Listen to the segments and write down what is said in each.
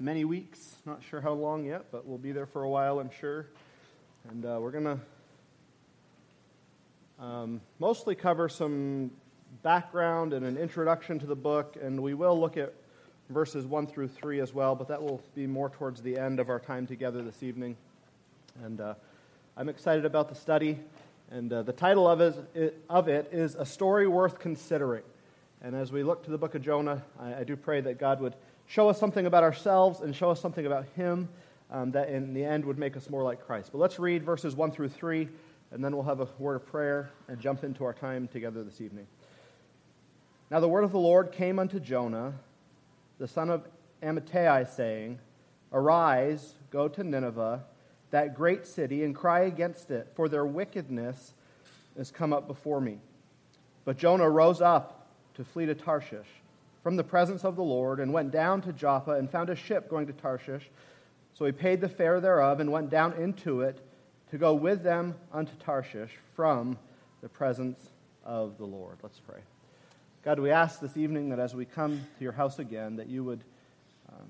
many weeks. Not sure how long yet, but we'll be there for a while, I'm sure. And uh, we're going to um, mostly cover some background and an introduction to the book, and we will look at verses 1 through 3 as well, but that will be more towards the end of our time together this evening. And uh, I'm excited about the study, and uh, the title of it, of it is A Story Worth Considering. And as we look to the book of Jonah, I, I do pray that God would show us something about ourselves and show us something about Him um, that in the end would make us more like Christ. But let's read verses 1 through 3, and then we'll have a word of prayer and jump into our time together this evening. Now the word of the Lord came unto Jonah, the son of Amittai, saying, Arise, go to Nineveh, that great city, and cry against it, for their wickedness is come up before me. But Jonah rose up to flee to Tarshish from the presence of the Lord, and went down to Joppa, and found a ship going to Tarshish. So he paid the fare thereof, and went down into it to go with them unto Tarshish from the presence of the Lord. Let's pray. God, we ask this evening that as we come to your house again, that you would um,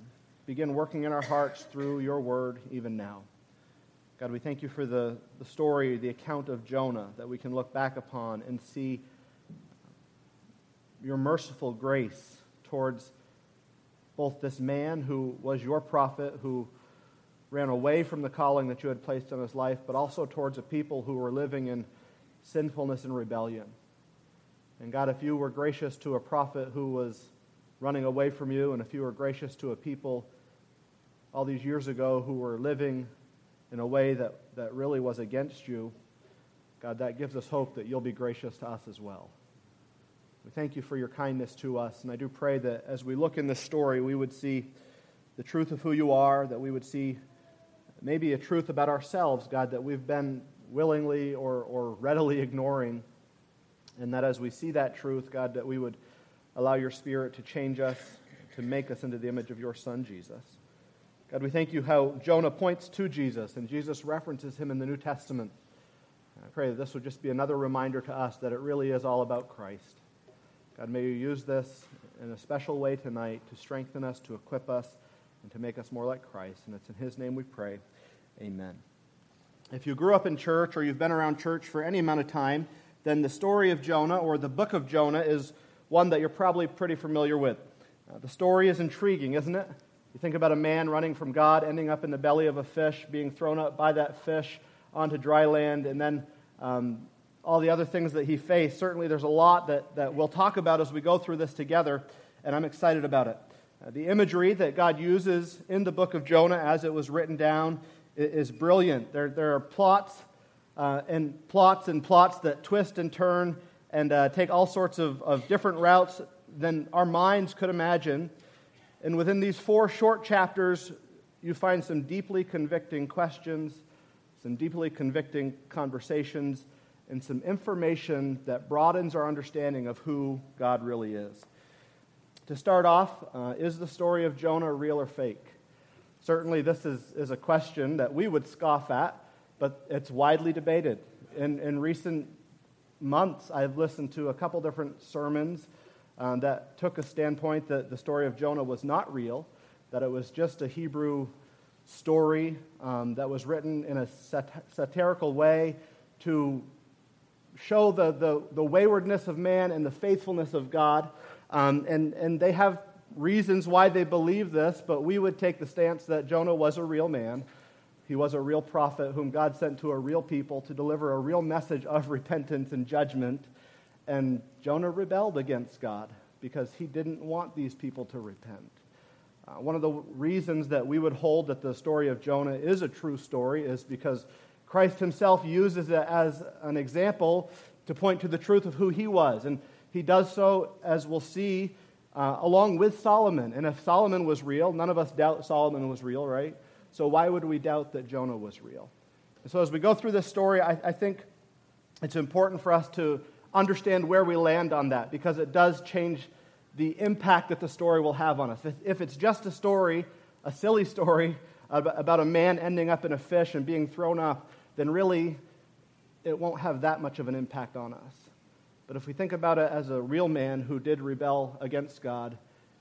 begin working in our hearts through your word even now. God, we thank you for the, the story, the account of Jonah that we can look back upon and see your merciful grace towards both this man who was your prophet, who ran away from the calling that you had placed on his life, but also towards a people who were living in sinfulness and rebellion. And God, if you were gracious to a prophet who was running away from you, and if you were gracious to a people all these years ago who were living in a way that, that really was against you, God, that gives us hope that you'll be gracious to us as well. We thank you for your kindness to us, and I do pray that as we look in this story, we would see the truth of who you are, that we would see maybe a truth about ourselves, God, that we've been willingly or, or readily ignoring. And that as we see that truth, God, that we would allow your Spirit to change us, to make us into the image of your Son, Jesus. God, we thank you how Jonah points to Jesus and Jesus references him in the New Testament. I pray that this would just be another reminder to us that it really is all about Christ. God, may you use this in a special way tonight to strengthen us, to equip us, and to make us more like Christ. And it's in his name we pray. Amen. If you grew up in church or you've been around church for any amount of time, then the story of Jonah or the book of Jonah is one that you're probably pretty familiar with. Uh, the story is intriguing, isn't it? You think about a man running from God, ending up in the belly of a fish, being thrown up by that fish onto dry land, and then um, all the other things that he faced. Certainly, there's a lot that, that we'll talk about as we go through this together, and I'm excited about it. Uh, the imagery that God uses in the book of Jonah as it was written down is, is brilliant. There, there are plots uh, and plots and plots that twist and turn and uh, take all sorts of, of different routes than our minds could imagine. And within these four short chapters, you find some deeply convicting questions, some deeply convicting conversations, and some information that broadens our understanding of who God really is. To start off, uh, is the story of Jonah real or fake? Certainly, this is, is a question that we would scoff at but it's widely debated. In, in recent months, I've listened to a couple different sermons um, that took a standpoint that the story of Jonah was not real, that it was just a Hebrew story um, that was written in a sat- satirical way to show the, the, the, waywardness of man and the faithfulness of God. Um, and, and they have reasons why they believe this, but we would take the stance that Jonah was a real man he was a real prophet whom God sent to a real people to deliver a real message of repentance and judgment. And Jonah rebelled against God because he didn't want these people to repent. Uh, one of the reasons that we would hold that the story of Jonah is a true story is because Christ himself uses it as an example to point to the truth of who he was. And he does so, as we'll see, uh, along with Solomon. And if Solomon was real, none of us doubt Solomon was real, right? So why would we doubt that Jonah was real? And so as we go through this story, I, I think it's important for us to understand where we land on that because it does change the impact that the story will have on us. If it's just a story, a silly story about a man ending up in a fish and being thrown up, then really it won't have that much of an impact on us. But if we think about it as a real man who did rebel against God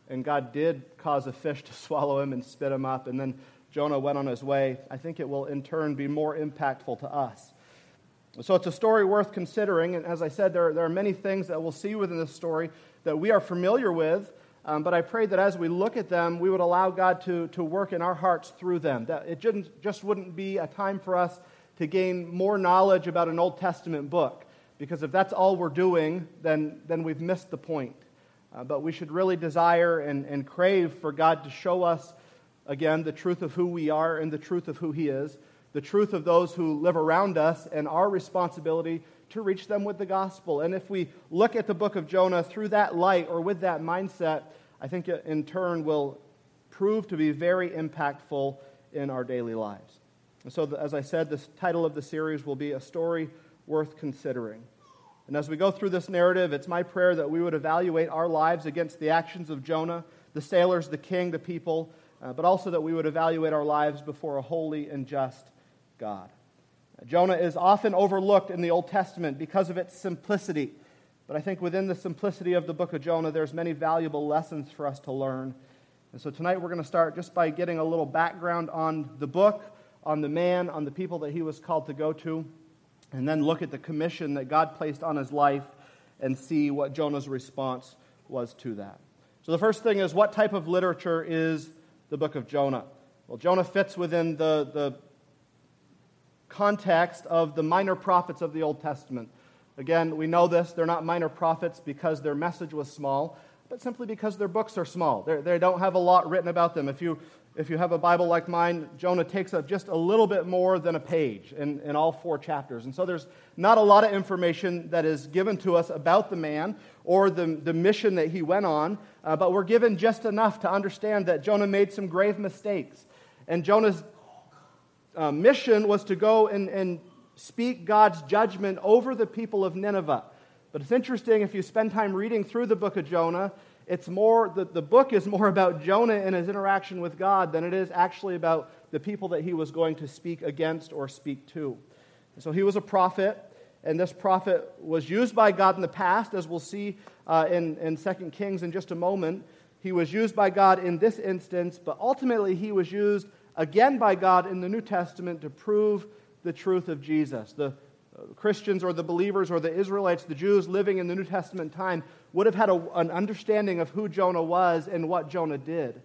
and God did cause a fish to swallow him and spit him up, and then Jonah went on his way, I think it will in turn be more impactful to us. So it's a story worth considering, and as I said, there, there are many things that we'll see within this story that we are familiar with, um, but I pray that as we look at them, we would allow God to, to work in our hearts through them. That it just, just wouldn't be a time for us to gain more knowledge about an Old Testament book, because if that's all we're doing, then, then we've missed the point. Uh, but we should really desire and, and crave for God to show us, again, the truth of who we are and the truth of who He is, the truth of those who live around us, and our responsibility to reach them with the gospel. And if we look at the book of Jonah through that light or with that mindset, I think in turn will prove to be very impactful in our daily lives. And so, as I said, the title of the series will be A Story Worth Considering. And as we go through this narrative, it's my prayer that we would evaluate our lives against the actions of Jonah, the sailors, the king, the people, uh, but also that we would evaluate our lives before a holy and just God. Jonah is often overlooked in the Old Testament because of its simplicity. But I think within the simplicity of the book of Jonah, there's many valuable lessons for us to learn. And so tonight we're going to start just by getting a little background on the book, on the man, on the people that he was called to go to, and then look at the commission that God placed on his life and see what Jonah's response was to that. So the first thing is what type of literature is the book of Jonah? Well, Jonah fits within the, the context of the minor prophets of the Old Testament. Again, we know this. They're not minor prophets because their message was small, but simply because their books are small. They're, they do not have a lot written about them. If you, if you have a Bible like mine, Jonah takes up just a little bit more than a page in, in all four chapters. And so there's not a lot of information that is given to us about the man or the, the mission that he went on, uh, but we're given just enough to understand that Jonah made some grave mistakes. And Jonah's uh, mission was to go and, and speak God's judgment over the people of Nineveh. But it's interesting if you spend time reading through the book of Jonah, it's more the, the book is more about Jonah and his interaction with God than it is actually about the people that he was going to speak against or speak to. And so he was a prophet, and this prophet was used by God in the past, as we'll see uh, in, in 2 Kings in just a moment. He was used by God in this instance, but ultimately he was used again by God in the New Testament to prove the truth of Jesus. The uh, Christians or the believers or the Israelites, the Jews living in the New Testament time, would have had a, an understanding of who Jonah was and what Jonah did.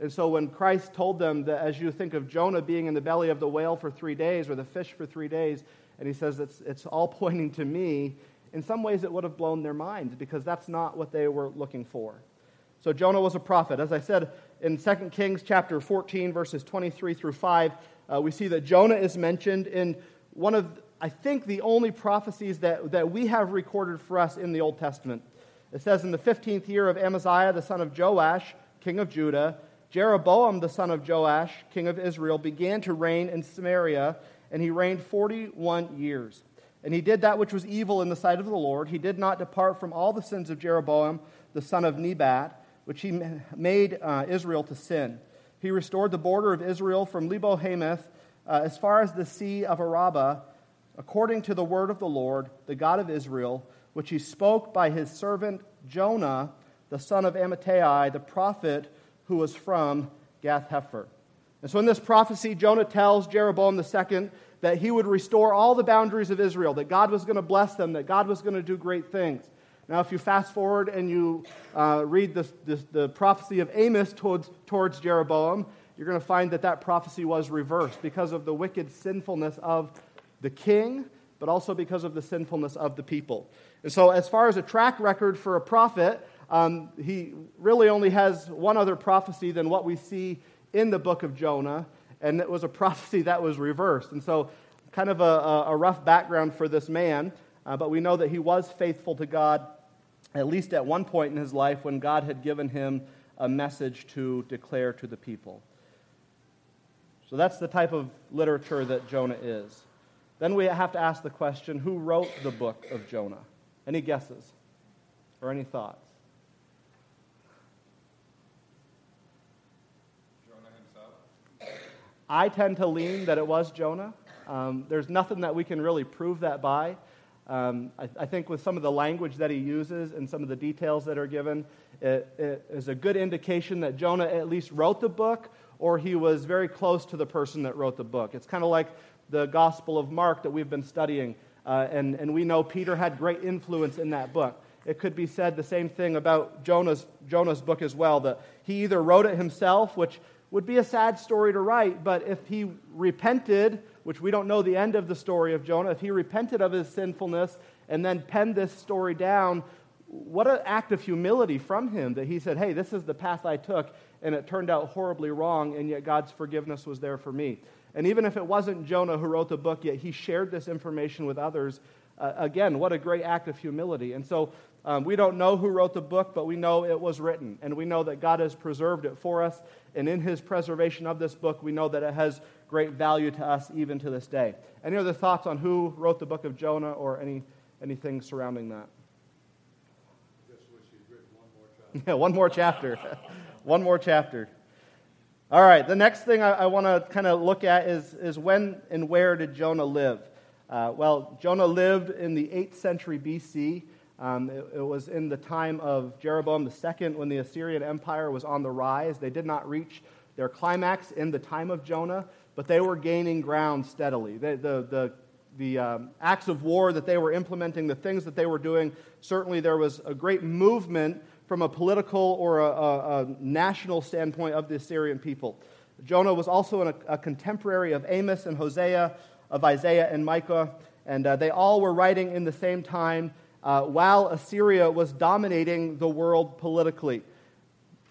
And so when Christ told them that as you think of Jonah being in the belly of the whale for three days or the fish for three days, and he says it's, it's all pointing to me, in some ways it would have blown their minds because that's not what they were looking for. So Jonah was a prophet. As I said in 2 Kings chapter 14, verses 23 through 5, uh, we see that Jonah is mentioned in one of, I think, the only prophecies that, that we have recorded for us in the Old Testament. It says, In the 15th year of Amaziah, the son of Joash, king of Judah, Jeroboam, the son of Joash, king of Israel, began to reign in Samaria, and he reigned 41 years. And he did that which was evil in the sight of the Lord. He did not depart from all the sins of Jeroboam, the son of Nebat, which he made uh, Israel to sin. He restored the border of Israel from Lebo Hamath uh, as far as the sea of Araba, according to the word of the Lord, the God of Israel, which he spoke by his servant Jonah, the son of Amittai, the prophet who was from Gath Hepher. And so in this prophecy, Jonah tells Jeroboam II that he would restore all the boundaries of Israel, that God was going to bless them, that God was going to do great things. Now, if you fast forward and you uh, read this, this, the prophecy of Amos towards, towards Jeroboam, you're going to find that that prophecy was reversed because of the wicked sinfulness of the king, but also because of the sinfulness of the people. And so, as far as a track record for a prophet, um, he really only has one other prophecy than what we see in the book of Jonah, and it was a prophecy that was reversed. And so, kind of a, a rough background for this man, uh, but we know that he was faithful to God at least at one point in his life when God had given him a message to declare to the people. So that's the type of literature that Jonah is. Then we have to ask the question who wrote the book of Jonah? Any guesses or any thoughts? Jonah himself? I tend to lean that it was Jonah. Um, there's nothing that we can really prove that by. Um, I, I, think with some of the language that he uses and some of the details that are given, it, it is a good indication that Jonah at least wrote the book or he was very close to the person that wrote the book. It's kind of like the Gospel of Mark that we've been studying, uh, and, and we know Peter had great influence in that book. It could be said the same thing about Jonah's, Jonah's book as well, that he either wrote it himself, which would be a sad story to write, but if he repented, which we don't know the end of the story of Jonah, if he repented of his sinfulness and then penned this story down, what an act of humility from him that he said, Hey, this is the path I took, and it turned out horribly wrong, and yet God's forgiveness was there for me. And even if it wasn't Jonah who wrote the book, yet he shared this information with others. Uh, again, what a great act of humility. And so um, we don't know who wrote the book, but we know it was written, and we know that God has preserved it for us. And in his preservation of this book, we know that it has great value to us even to this day. Any other thoughts on who wrote the book of Jonah or any, anything surrounding that? Yeah, one more chapter. one more chapter. All right, the next thing I, I want to kind of look at is, is when and where did Jonah live? Uh, well, Jonah lived in the 8th century BC. Um, it, it, was in the time of Jeroboam II when the Assyrian Empire was on the rise. They did not reach their climax in the time of Jonah, but they were gaining ground steadily. the, the, the um, acts of war that they were implementing, the things that they were doing, certainly there was a great movement from a political or a, a, a national standpoint of the Assyrian people. Jonah was also an, a contemporary of Amos and Hosea, of Isaiah and Micah, and uh, they all were writing in the same time uh, while Assyria was dominating the world politically.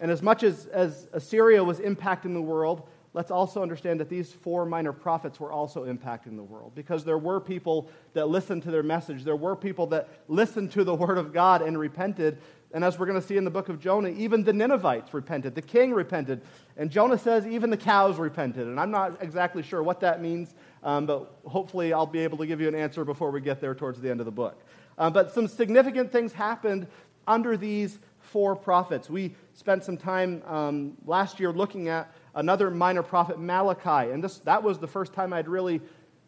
And as much as, as Assyria was impacting the world, let's also understand that these four minor prophets were also impacting the world because there were people that listened to their message. There were people that listened to the word of God and repented. And as we're going to see in the book of Jonah, even the Ninevites repented. The king repented. And Jonah says even the cows repented. And I'm not exactly sure what that means, um, but hopefully I'll be able to give you an answer before we get there towards the end of the book. Uh, but some significant things happened under these four prophets. We spent some time um, last year looking at another minor prophet, Malachi. And this, that was the first time I'd really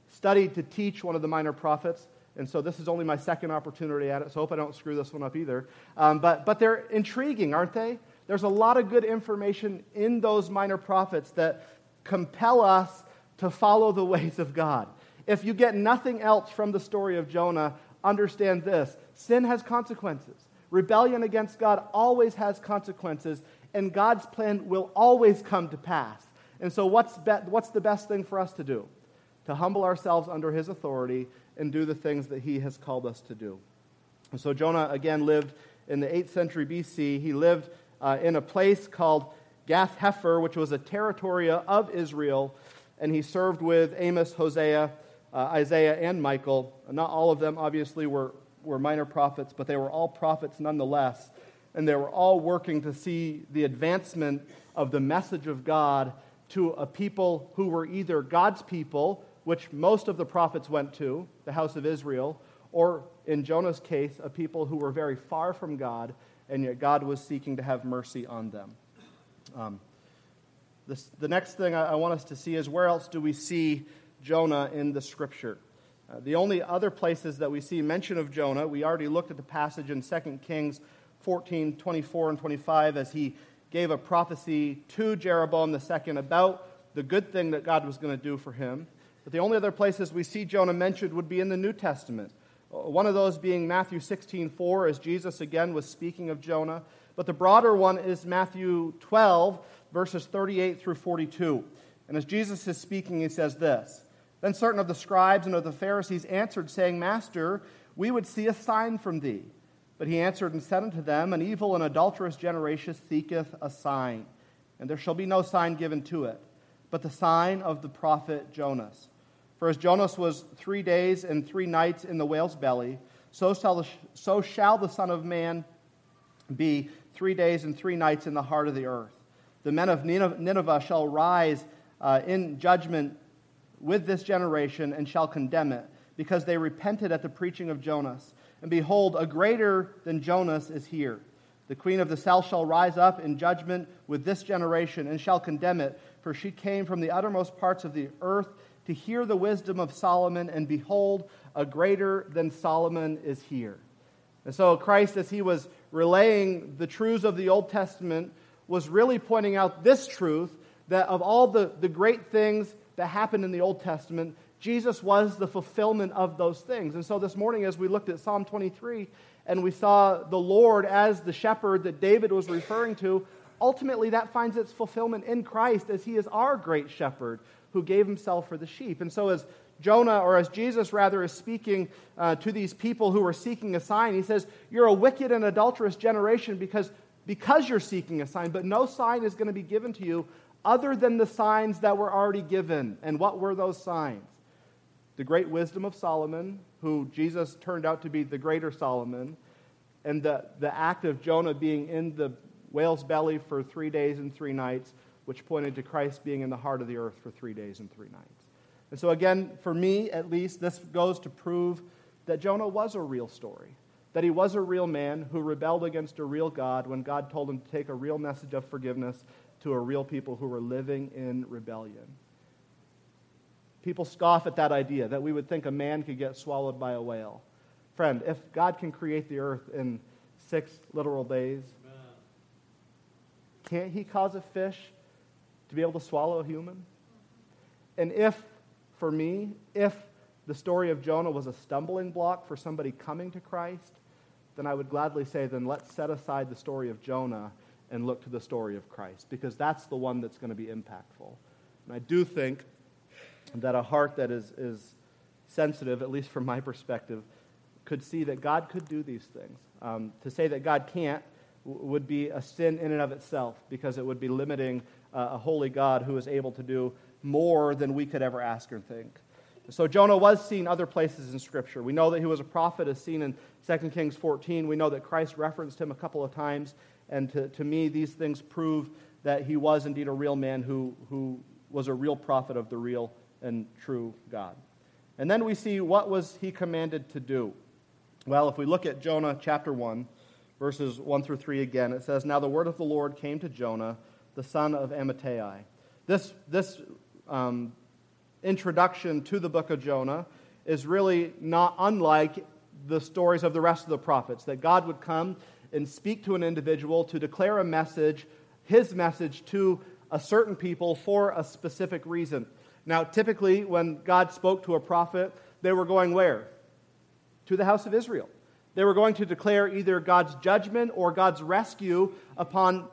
studied to teach one of the minor prophets. And so this is only my second opportunity at it, so I hope I don't screw this one up either. Um, but, but they're intriguing, aren't they? There's a lot of good information in those minor prophets that compel us to follow the ways of God. If you get nothing else from the story of Jonah, understand this sin has consequences. Rebellion against God always has consequences, and God's plan will always come to pass. And so, what's, be- what's the best thing for us to do? To humble ourselves under His authority and do the things that He has called us to do. And so, Jonah again lived in the 8th century BC. He lived uh, in a place called Gath Hepher, which was a territory of Israel, and he served with Amos, Hosea, uh, Isaiah, and Micah. Not all of them, obviously, were, were minor prophets, but they were all prophets nonetheless. And they were all working to see the advancement of the message of God to a people who were either God's people, which most of the prophets went to, the house of Israel, or in Jonah's case, a people who were very far from God, and yet God was seeking to have mercy on them. Um, this, the next thing I, I want us to see is where else do we see Jonah in the scripture. Uh, the only other places that we see mention of Jonah, we already looked at the passage in 2 Kings 14 24 and 25 as he gave a prophecy to Jeroboam II about the good thing that God was going to do for him. But the only other places we see Jonah mentioned would be in the New Testament. Uh, one of those being Matthew 16 4, as Jesus again was speaking of Jonah. But the broader one is Matthew 12, verses 38 through 42. And as Jesus is speaking, he says this then certain of the scribes and of the Pharisees answered, saying, Master, we would see a sign from thee. But he answered and said unto them, An evil and adulterous generation seeketh a sign, and there shall be no sign given to it, but the sign of the prophet Jonas. For as Jonas was three days and three nights in the whale's belly, so shall the, so shall the Son of Man be three days and three nights in the heart of the earth. The men of Nineveh shall rise uh, in judgment with this generation and shall condemn it, because they repented at the preaching of Jonas. And behold, a greater than Jonas is here. The queen of the south shall rise up in judgment with this generation and shall condemn it, for she came from the uttermost parts of the earth to hear the wisdom of Solomon, and behold, a greater than Solomon is here. And so, Christ, as he was relaying the truths of the Old Testament, was really pointing out this truth that of all the, the great things that happened in the Old Testament, Jesus was the fulfillment of those things. And so, this morning, as we looked at Psalm 23 and we saw the Lord as the shepherd that David was referring to, ultimately that finds its fulfillment in Christ as he is our great shepherd who gave himself for the sheep. And so, as Jonah, or as Jesus rather, is speaking uh, to these people who are seeking a sign, he says, You're a wicked and adulterous generation because, because you're seeking a sign, but no sign is going to be given to you other than the signs that were already given. And what were those signs? The great wisdom of Solomon, who Jesus turned out to be the greater Solomon, and the, the act of Jonah being in the whale's belly for three days and three nights, which pointed to Christ being in the heart of the earth for three days and three nights. And so, again, for me at least, this goes to prove that Jonah was a real story, that he was a real man who rebelled against a real God when God told him to take a real message of forgiveness to a real people who were living in rebellion. People scoff at that idea that we would think a man could get swallowed by a whale. Friend, if God can create the earth in six literal days, can't he cause a fish to be able to swallow a human? And if, for me, if the story of Jonah was a stumbling block for somebody coming to Christ, then I would gladly say, then let's set aside the story of Jonah and look to the story of Christ, because that's the one that's going to be impactful. And I do think that a heart that is, is sensitive, at least from my perspective, could see that God could do these things. Um, to say that God can't would be a sin in and of itself, because it would be limiting uh, a holy God who is able to do more than we could ever ask or think. So Jonah was seen other places in Scripture. We know that he was a prophet, as seen in 2 Kings 14. We know that Christ referenced him a couple of times. And to, to me, these things prove that he was indeed a real man who, who was a real prophet of the real and true God. And then we see what was he commanded to do. Well, if we look at Jonah chapter 1, verses 1 through 3 again, it says, Now the word of the Lord came to Jonah, the son of Amittai. This, this um, introduction to the book of Jonah is really not unlike the stories of the rest of the prophets, that God would come and speak to an individual to declare a message, his message to a certain people for a specific reason. Now, typically, when God spoke to a prophet, they were going where? To the house of Israel. They were going to declare either God's judgment or God's rescue upon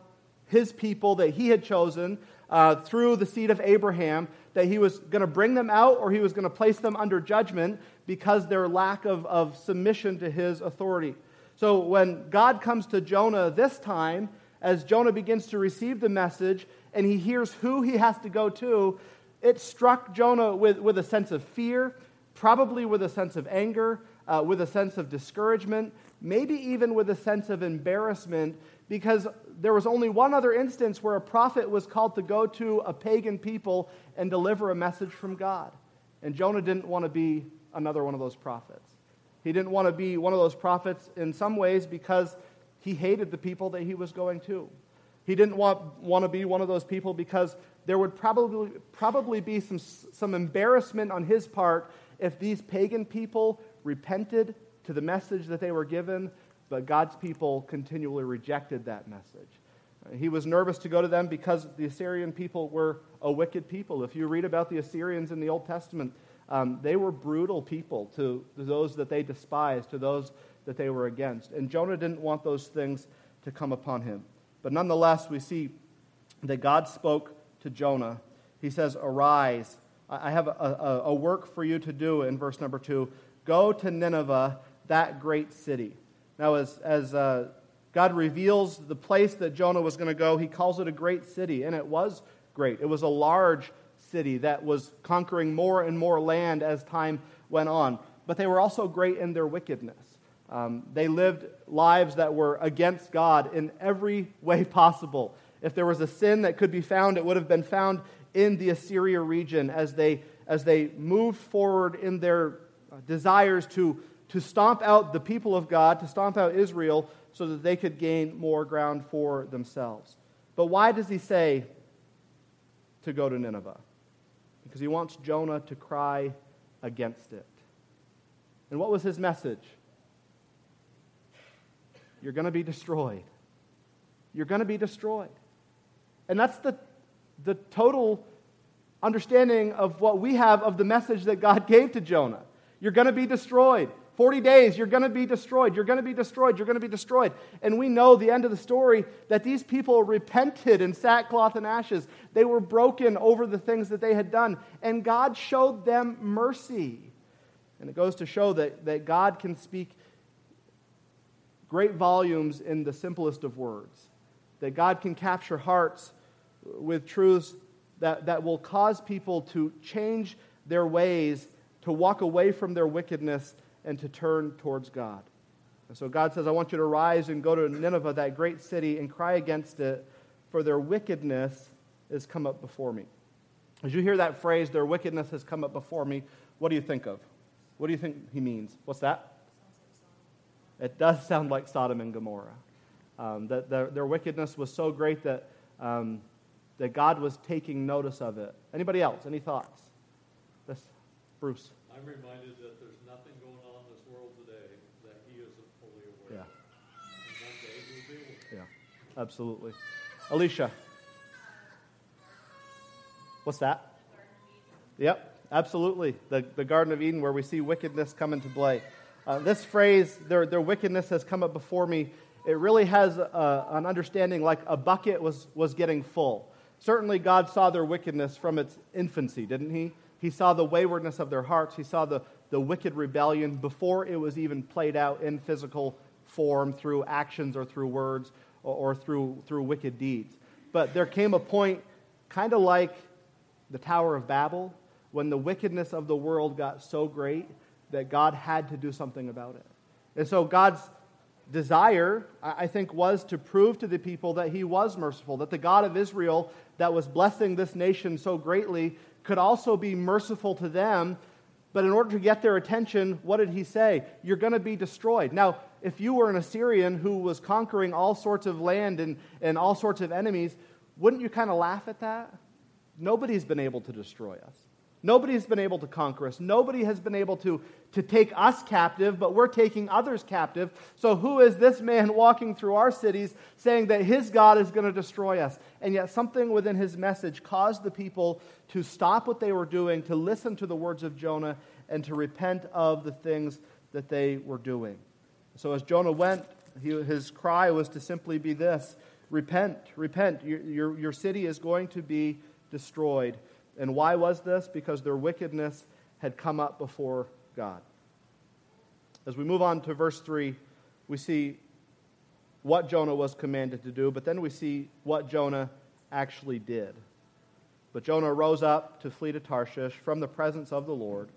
his people that he had chosen uh, through the seed of Abraham, that he was going to bring them out or he was going to place them under judgment because their lack of, of submission to his authority. So when God comes to Jonah this time, as Jonah begins to receive the message and he hears who he has to go to, it struck Jonah with, with a sense of fear, probably with a sense of anger, uh, with a sense of discouragement, maybe even with a sense of embarrassment, because there was only one other instance where a prophet was called to go to a pagan people and deliver a message from God. And Jonah didn't want to be another one of those prophets. He didn't want to be one of those prophets in some ways because he hated the people that he was going to. He didn't want, want to be one of those people because there would probably, probably be some, some embarrassment on his part if these pagan people repented to the message that they were given, but God's people continually rejected that message. He was nervous to go to them because the Assyrian people were a wicked people. If you read about the Assyrians in the Old Testament, um, they were brutal people to, those that they despised, to those that they were against. And Jonah didn't want those things to come upon him. But nonetheless, we see that God spoke to Jonah. He says, Arise. I have a, a, a work for you to do in verse number two. Go to Nineveh, that great city. Now, as, as uh, God reveals the place that Jonah was going to go, he calls it a great city, and it was great. It was a large city that was conquering more and more land as time went on. But they were also great in their wickedness. Um, they lived lives that were against God in every way possible. If there was a sin that could be found, it would have been found in the Assyria region as they, as they moved forward in their Uh, desires to, to stomp out the people of God, to stomp out Israel, so that they could gain more ground for themselves. But why does he say to go to Nineveh? because he wants Jonah to cry against it. And what was his message? You're going to be destroyed. You're going to be destroyed. And that's the, the total understanding of what we have of the message that God gave to Jonah. You're going to be destroyed. 40 days, you're going to be destroyed. You're going to be destroyed. You're going to be destroyed. And we know the end of the story that these people repented in sackcloth and ashes. They were broken over the things that they had done. And God showed them mercy. And it goes to show that, that God can speak great volumes in the simplest of words, that God can capture hearts with truths that, that will cause people to change their ways, to walk away from their wickedness, and to turn towards God. And so God says, I want you to rise and go to Nineveh, that great city, and cry against it, for their wickedness has come up before me. As you hear that phrase, their wickedness has come up before me, what do you think of? What do you think he means? What's that? It does sound like Sodom and Gomorrah. Um, that their, their, wickedness was so great that, um, that God was taking notice of it. Anybody else? Any thoughts? Bruce. I'm reminded that there's nothing going on in this world today that he isn't fully aware yeah. one day he'll be. Yeah, absolutely. Alicia. What's that? Yep, absolutely. The, the Garden of Eden where we see wickedness come into play. Uh, this phrase, their, their wickedness has come up before me, it really has a, an understanding like a bucket was, was getting full. Certainly, God saw their wickedness from its infancy, didn't He? He saw the waywardness of their hearts. He saw the, the wicked rebellion before it was even played out in physical form through actions or through words or, or through, through wicked deeds. But there came a point, kind of like the Tower of Babel, when the wickedness of the world got so great that God had to do something about it. And so God's desire, I think, was to prove to the people that he was merciful, that the God of Israel that was blessing this nation so greatly could also be merciful to them. But in order to get their attention, what did he say? You're going to be destroyed. Now, if you were an Assyrian who was conquering all sorts of land and, and all sorts of enemies, wouldn't you kind of laugh at that? Nobody's been able to destroy us. Nobody's been able to conquer us. Nobody has been able to, to take us captive, but we're taking others captive. So, who is this man walking through our cities saying that his God is going to destroy us? And yet, something within his message caused the people to stop what they were doing, to listen to the words of Jonah, and to repent of the things that they were doing. So, as Jonah went, he, his cry was to simply be this Repent, repent. Your, your, your city is going to be destroyed. And why was this? Because their wickedness had come up before God. As we move on to verse 3, we see what Jonah was commanded to do, but then we see what Jonah actually did. But Jonah rose up to flee to Tarshish from the presence of the Lord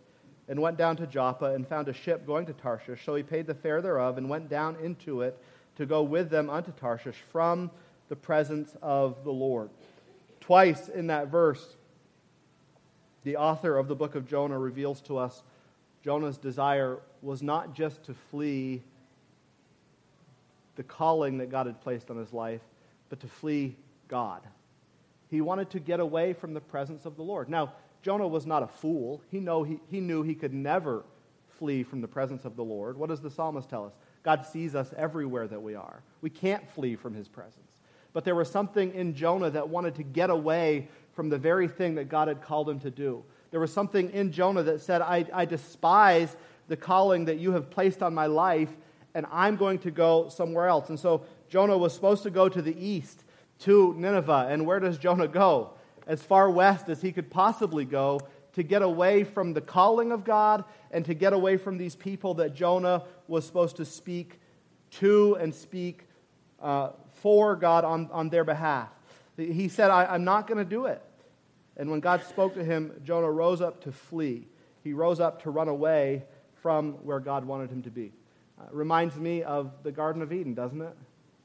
and went down to Joppa and found a ship going to Tarshish. So he paid the fare thereof and went down into it to go with them unto Tarshish from the presence of the Lord. Twice in that verse, the author of the book of Jonah reveals to us Jonah's desire was not just to flee the calling that God had placed on his life, but to flee God. He wanted to get away from the presence of the Lord. Now, Jonah was not a fool. He, know he, he knew he could never flee from the presence of the Lord. What does the psalmist tell us? God sees us everywhere that we are. We can't flee from his presence. But there was something in Jonah that wanted to get away from the very thing that God had called him to do. There was something in Jonah that said, I, I despise the calling that you have placed on my life, and I'm going to go somewhere else. And so Jonah was supposed to go to the east, to Nineveh. And where does Jonah go? As far west as he could possibly go to get away from the calling of God and to get away from these people that Jonah was supposed to speak to and speak uh, for God on, on their behalf. He said, I, am not going to do it. And when God spoke to him, Jonah rose up to flee. He rose up to run away from where God wanted him to be. Uh, reminds me of the Garden of Eden, doesn't it?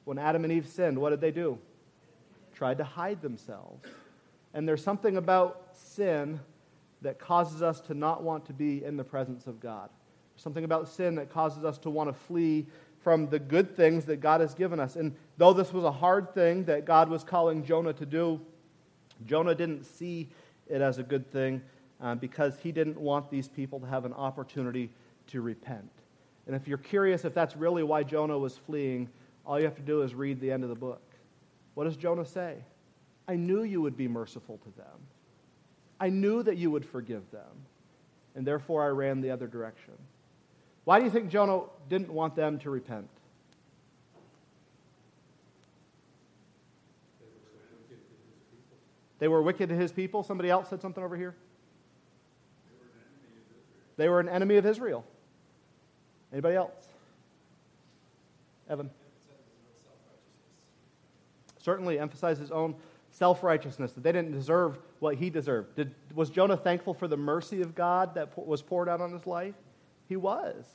When Adam and Eve sinned, what did they do? Tried to hide themselves. And there's something about sin that causes us to not want to be in the presence of God. There's something about sin that causes us to want to flee from the good things that God has given us. And though this was a hard thing that God was calling Jonah to do, Jonah didn't see it as a good thing uh, because he didn't want these people to have an opportunity to repent. And if you're curious if that's really why Jonah was fleeing, all you have to do is read the end of the book. What does Jonah say? I knew you would be merciful to them. I knew that you would forgive them. And therefore I ran the other direction. Why do you think Jonah didn't want them to repent? They were wicked to his people. Somebody else said something over here. They were an enemy of Israel. Anybody else? Evan. Certainly emphasized his own self righteousness, that they didn't deserve what he deserved. Did, was Jonah thankful for the mercy of God that was poured out on his life? He was.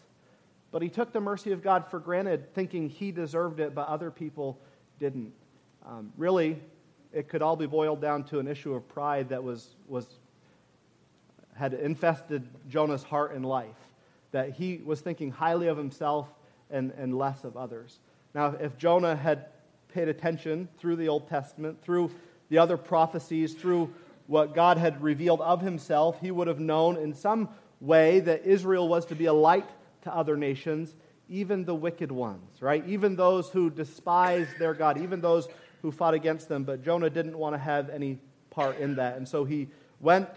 But he took the mercy of God for granted, thinking he deserved it, but other people didn't. Um, really, it could all be boiled down to an issue of pride that was, was, had infested Jonah's heart and life, that he was thinking highly of himself and, and less of others. Now, if Jonah had paid attention through the Old Testament, through the other prophecies, through what God had revealed of himself, he would have known in some way that Israel was to be a light to other nations, even the wicked ones, right? Even those who despise their God, even those who fought against them. But Jonah didn't want to have any part in that. And so he went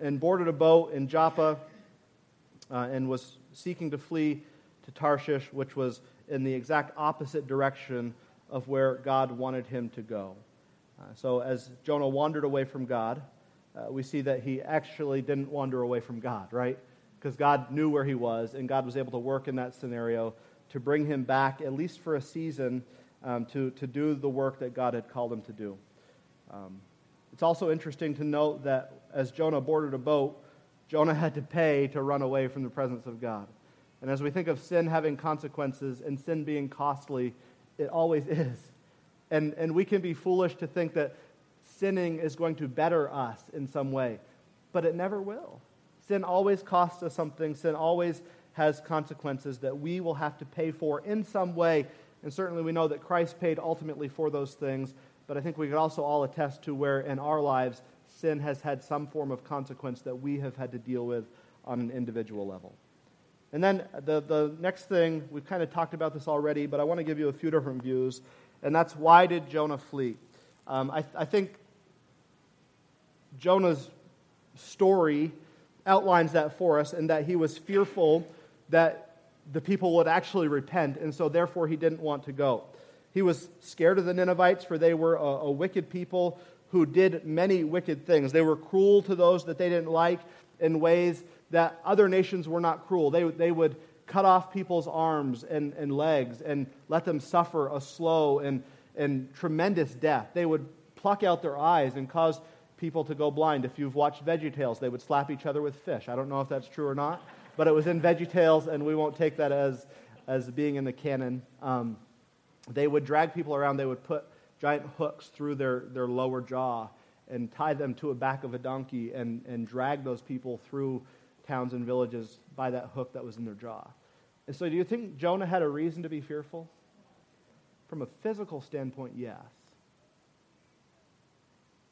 and boarded a boat in Joppa uh, and was seeking to flee to Tarshish, which was in the exact opposite direction of where God wanted him to go. Uh, so as Jonah wandered away from God, uh, we see that he actually didn't wander away from God, right? Because God knew where he was, and God was able to work in that scenario to bring him back, at least for a season, um, to, to do the work that God had called him to do. Um, it's also interesting to note that as Jonah boarded a boat, Jonah had to pay to run away from the presence of God. And as we think of sin having consequences and sin being costly, it always is. And, and we can be foolish to think that sinning is going to better us in some way, but it never will. Sin always costs us something, sin always has consequences that we will have to pay for in some way. And certainly we know that Christ paid ultimately for those things, but I think we could also all attest to where in our lives sin has had some form of consequence that we have had to deal with on an individual level. And then the, the next thing, we've kind of talked about this already, but I want to give you a few different views, and that's why did Jonah flee? Um, I, I think Jonah's story outlines that for us, and that he was fearful that the people would actually repent, and so therefore he didn't want to go. He was scared of the Ninevites, for they were a, a wicked people who did many wicked things. They were cruel to those that they didn't like in ways that other nations were not cruel. They, they would cut off people's arms and, and legs and let them suffer a slow and, and tremendous death. They would pluck out their eyes and cause people to go blind. If you've watched VeggieTales, they would slap each other with fish. I don't know if that's true or not, but it was in VeggieTales, and we won't take that as, as being in the canon. Um, they would drag people around. They would put giant hooks through their, their lower jaw and tie them to a back of a donkey and, and drag those people through towns and villages by that hook that was in their jaw. And so, do you think Jonah had a reason to be fearful? From a physical standpoint, yes.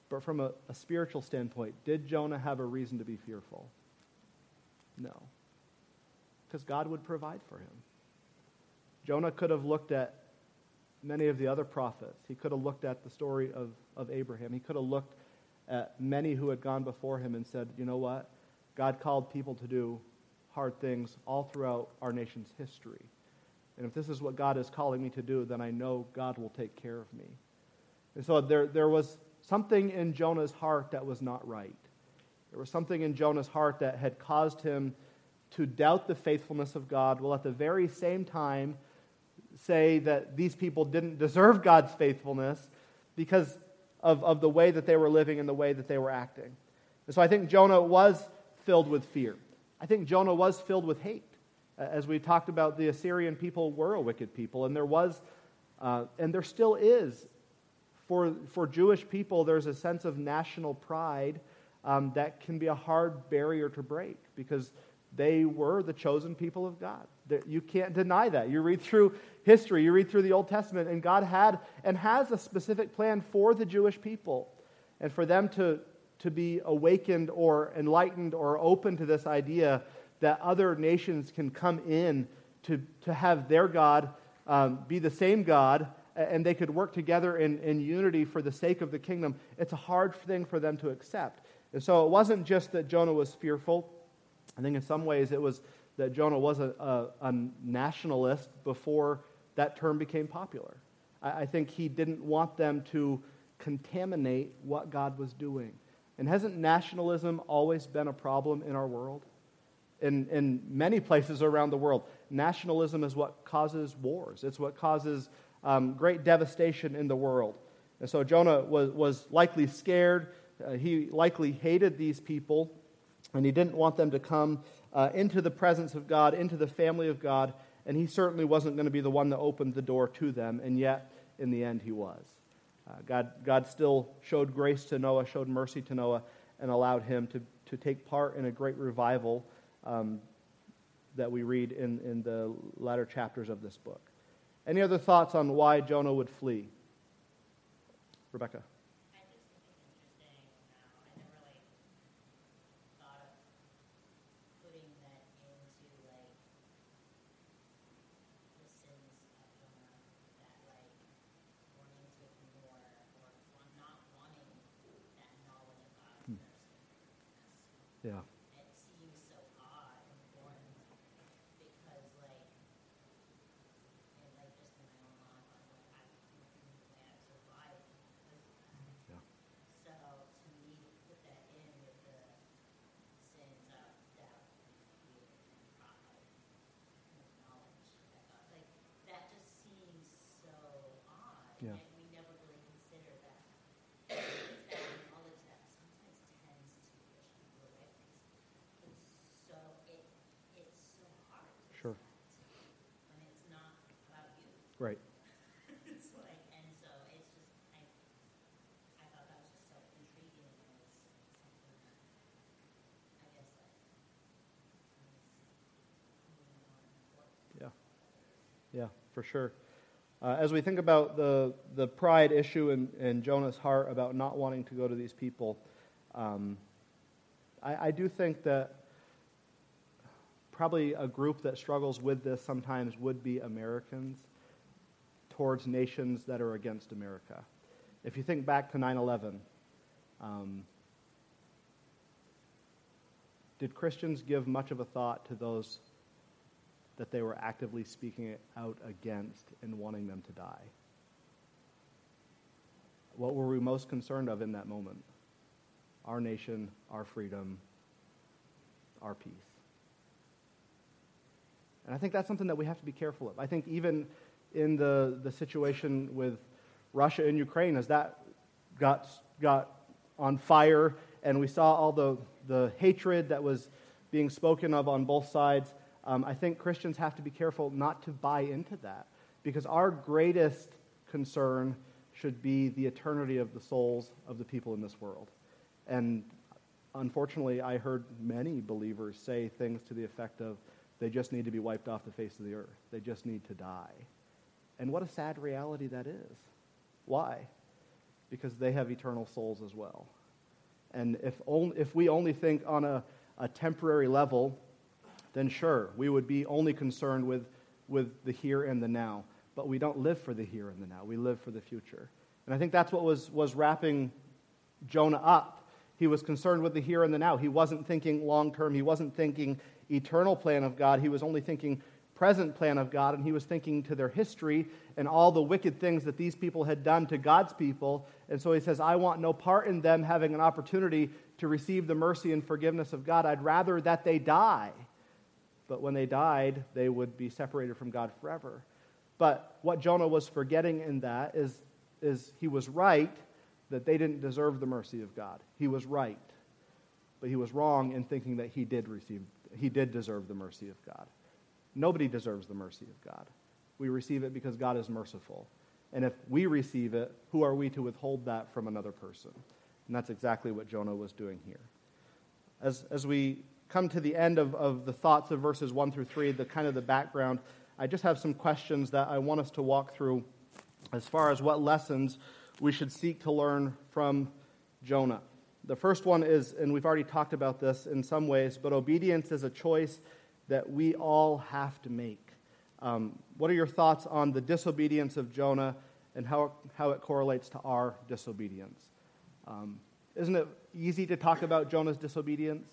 But from a, a spiritual standpoint, did Jonah have a reason to be fearful? No. Because God would provide for him. Jonah could have looked at many of the other prophets. He could have looked at the story of, of Abraham. He could have looked at many who had gone before him and said, you know what? God called people to do hard things all throughout our nation's history. And if this is what God is calling me to do, then I know God will take care of me. And so there, there was something in Jonah's heart that was not right. There was something in Jonah's heart that had caused him to doubt the faithfulness of God, while at the very same time say that these people didn't deserve God's faithfulness because of, of the way that they were living and the way that they were acting. And so I think Jonah was filled with fear. I think Jonah was filled with hate. As we talked about, the Assyrian people were a wicked people, and there was, uh, and there still is, for, for Jewish people, there's a sense of national pride um, that can be a hard barrier to break because they were the chosen people of God. You can't deny that. You read through history, you read through the Old Testament, and God had and has a specific plan for the Jewish people and for them to, to be awakened or enlightened or open to this idea that other nations can come in to, to have their God um, be the same God and they could work together in, in unity for the sake of the kingdom, it's a hard thing for them to accept. And so it wasn't just that Jonah was fearful. I think in some ways it was that Jonah was a, a, a nationalist before that term became popular. I, I think he didn't want them to contaminate what God was doing. And hasn't nationalism always been a problem in our world? In, in many places around the world, nationalism is what causes wars. It's what causes um, great devastation in the world. And so Jonah was, was likely scared. Uh, he likely hated these people, and he didn't want them to come uh, into the presence of God, into the family of God, and he certainly wasn't going to be the one that opened the door to them, and yet, in the end, he was. Uh, God, God still showed grace to Noah, showed mercy to Noah, and allowed him to, to take part in a great revival um, that we read in, in the latter chapters of this book. Any other thoughts on why Jonah would flee? Rebecca. Yeah. Right. it's like, and so it's just, I, I thought that was just so intriguing and it was something that, I guess, like, Yeah. Yeah, for sure. Uh, as we think about the, the pride issue in, in Jonah's heart about not wanting to go to these people, um, I, I do think that probably a group that struggles with this sometimes would be Americans towards nations that are against America. If you think back to 9 11, um, did Christians give much of a thought to those that they were actively speaking out against and wanting them to die? What were we most concerned of in that moment? Our nation, our freedom, our peace. And I think that's something that we have to be careful of. I think even in the, the situation with Russia and Ukraine as that got, got on fire and we saw all the, the hatred that was being spoken of on both sides. Um, I think Christians have to be careful not to buy into that because our greatest concern should be the eternity of the souls of the people in this world. And unfortunately, I heard many believers say things to the effect of they just need to be wiped off the face of the earth, they just need to die. And what a sad reality that is. Why? Because they have eternal souls as well. And if, only, if we only think on a, a temporary level, then sure, we would be only concerned with, with the here and the now. But we don't live for the here and the now, we live for the future. And I think that's what was, was wrapping Jonah up. He was concerned with the here and the now. He wasn't thinking long term, he wasn't thinking eternal plan of God. He was only thinking present plan of God, and he was thinking to their history and all the wicked things that these people had done to God's people. And so he says, I want no part in them having an opportunity to receive the mercy and forgiveness of God. I'd rather that they die. But when they died, they would be separated from God forever. But what Jonah was forgetting in that is, is he was right that they didn't deserve the mercy of God. He was right. But he was wrong in thinking that he did receive, he did deserve the mercy of God. Nobody deserves the mercy of God. We receive it because God is merciful. And if we receive it, who are we to withhold that from another person? And that's exactly what Jonah was doing here. As, as we come to the end of, of the thoughts of verses 1 through 3, the kind of the background, I just have some questions that I want us to walk through as far as what lessons we should seek to learn from Jonah. The first one is, and we've already talked about this in some ways, but obedience is a choice that we all have to make. Um, what are your thoughts on the disobedience of Jonah and how, how it correlates to our disobedience? Um, isn't it easy to talk about Jonah's disobedience?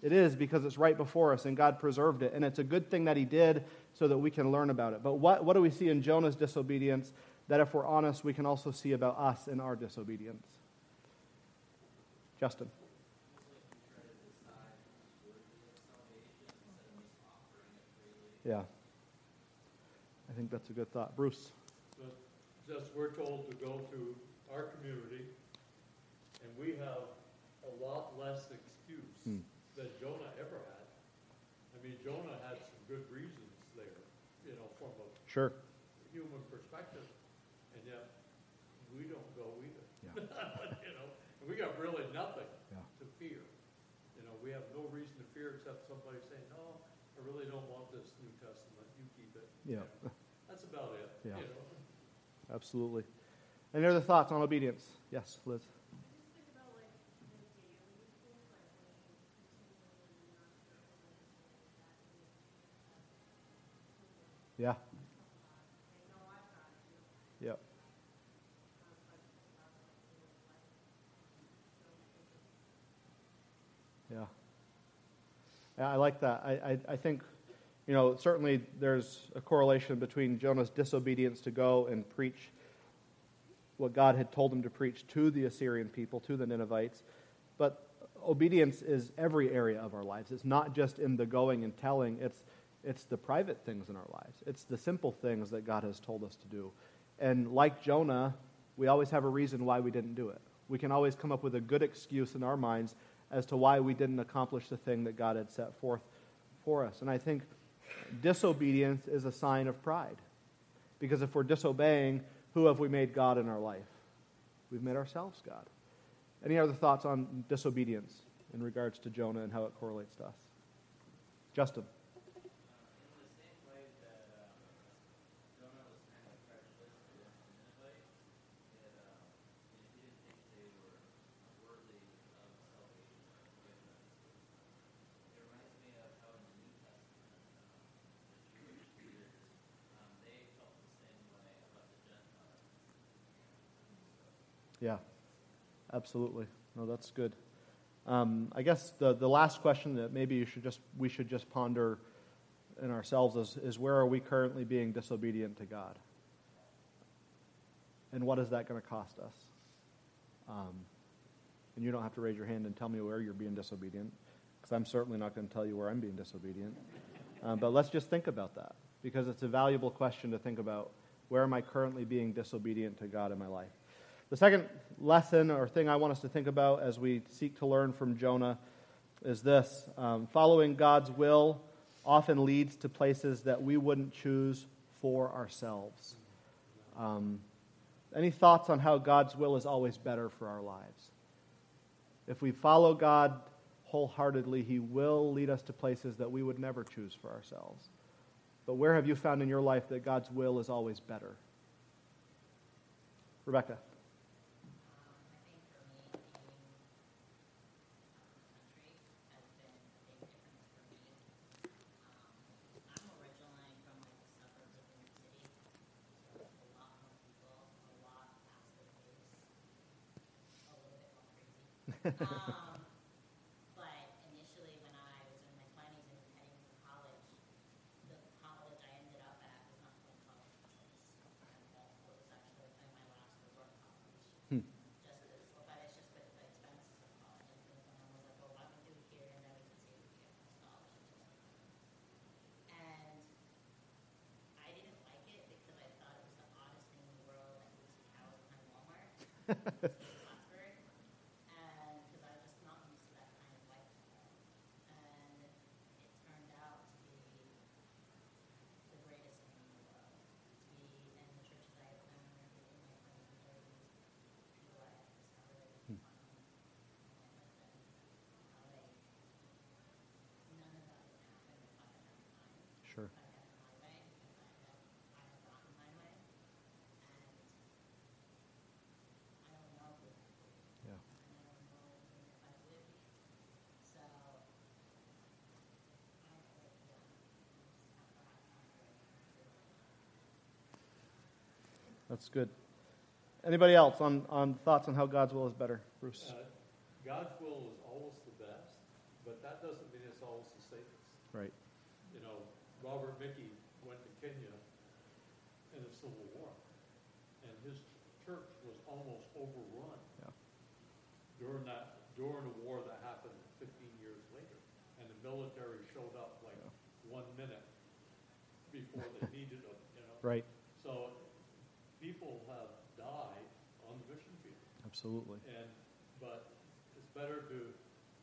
It is because it's right before us and God preserved it. And it's a good thing that He did so that we can learn about it. But what, what do we see in Jonah's disobedience that, if we're honest, we can also see about us in our disobedience? Justin. Yeah. I think that's a good thought. Bruce. Just we're told to go to our community, and we have a lot less excuse Hmm. than Jonah ever had. I mean, Jonah had some good reasons there, you know, from a Sure. human perspective, and yet we don't go either. Yeah. You know, we got really nothing Yeah. to fear. You know, we have no reason to fear except somebody saying, no, I really don't want this New Testament, you keep it. Yeah. That's about it, you Yeah. know. Absolutely. Any other thoughts on obedience? Yes, Liz. Yeah. Yep. Yeah. Yeah, I like that. I, I, I think, you know, certainly there's a correlation between Jonah's disobedience to go and preach what God had told him to preach to the Assyrian people, to the Ninevites. But obedience is every area of our lives. It's not just in the going and telling, it's, it's the private things in our lives. It's the simple things that God has told us to do. And like Jonah, we always have a reason why we didn't do it. We can always come up with a good excuse in our minds as to why we didn't accomplish the thing that God had set forth for us. And I think disobedience is a sign of pride. Because if we're disobeying, who have we made God in our life? We've made ourselves God. Any other thoughts on disobedience in regards to Jonah and how it correlates to us? Justin. In the same way that um, Jonah was kind of prejudiced against the Ninevites, it, um, he didn't think they were worthy of salvation or forgiveness. It reminds me of how in the New Testament, um, the Jewish leaders, um, they felt the same way about the Gentiles. Yeah, absolutely. No, that's good. Um, I guess the, the last question that maybe you should just, we should just ponder in ourselves is, is where are we currently being disobedient to God? And what is that going to cost us? Um, and you don't have to raise your hand and tell me where you're being disobedient, because I'm certainly not going to tell you where I'm being disobedient. Um, but let's just think about that, because it's a valuable question to think about. Where am I currently being disobedient to God in my life? The second lesson or thing I want us to think about as we seek to learn from Jonah is this um, following God's will often leads to places that we wouldn't choose for ourselves. Um, any thoughts on how God's will is always better for our lives? If we follow God wholeheartedly, He will lead us to places that we would never choose for ourselves. But where have you found in your life that God's will is always better? Rebecca. Um, I think for me, being out of the country has been a big difference for me. Um, I'm originally from like the suburbs of New York City, so a lot more people, a lot faster pace, a little bit more crazy. Um, but initially, when I was in my twenties and heading to college, the college I ended up at was not college. It was, actually like my last resort college Hmm. just as, but it's just with the expenses of college and and I was like, well, why don't we do it here, and then we can see if we can get more scholarships. And I didn't like it because I thought it was the oddest thing in the world that you would see cows behind Walmart. Sure. That's good. Anybody else on, on thoughts on how God's will is better, Bruce? Uh, God's will is always the best, but that does't mean it's always the safest. Right. Robert Mickey went to Kenya in the Civil War, and his church was almost overrun Yeah. during that, during a war that happened 15 years later. And the military showed up like one minute before they needed them, you know? Right. So people have died on the mission field. Absolutely. And, but it's better to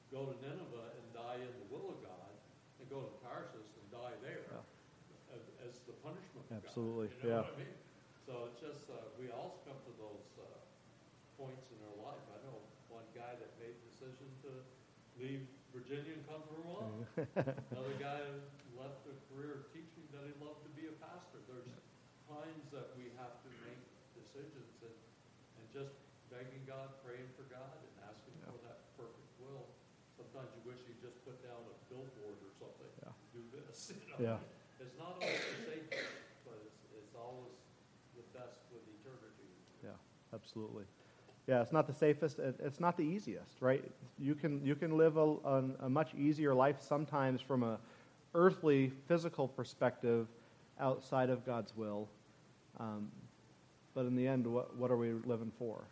go to Nineveh and die in the will of God than go to Tarshish and die there as, as the punishment of Absolutely. You know yeah. what I mean? So it's just, uh, we all come to those, uh, points in our life. I know one guy that made the decision to leave Virginia and come to Vermont. Another guy left a career of teaching that he loved to be a pastor. There's times that we have to make decisions and, and just begging God, praying for God, and asking for that perfect will. Sometimes you wish you just put down a billboard or something, Yeah. do this, you know? Yeah. It's not always the safest, but it's, it's always the best with eternity. Yeah, absolutely. Yeah, it's not the safest. It's not the easiest, right? You can you can live a, a, much easier life sometimes from a earthly, physical perspective, outside of God's will. Um, but in the end, what what are we living for?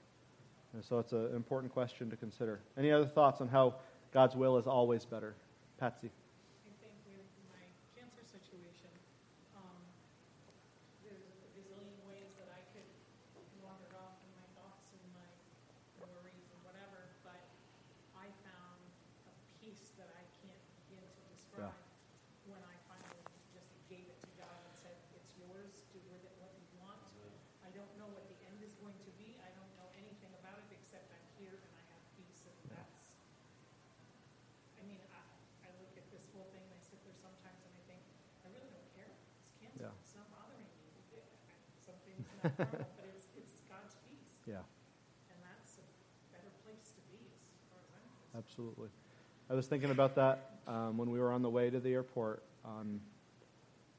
And so it's an important question to consider. Any other thoughts on how God's will is always better, Patsy? I think with my cancer situation, um, there's a gazillion ways that I could wander off in my thoughts and my worries and whatever, but I found a peace that I can't begin to describe when I finally just gave it to God and said, it's yours, do with it what you want. I don't know what the end is going to be, I don't know anything about it except I'm here and I have peace, and that's, I mean, I, I look at this whole thing, and I sit there sometimes and I think, I really don't care. It's cancer. Yeah. It's not bothering me. Something's not normal, but it's, it's God's peace. Yeah. And that's a better place to be as far as I'm concerned. Absolutely. I was thinking about that um, when we were on the way to the airport on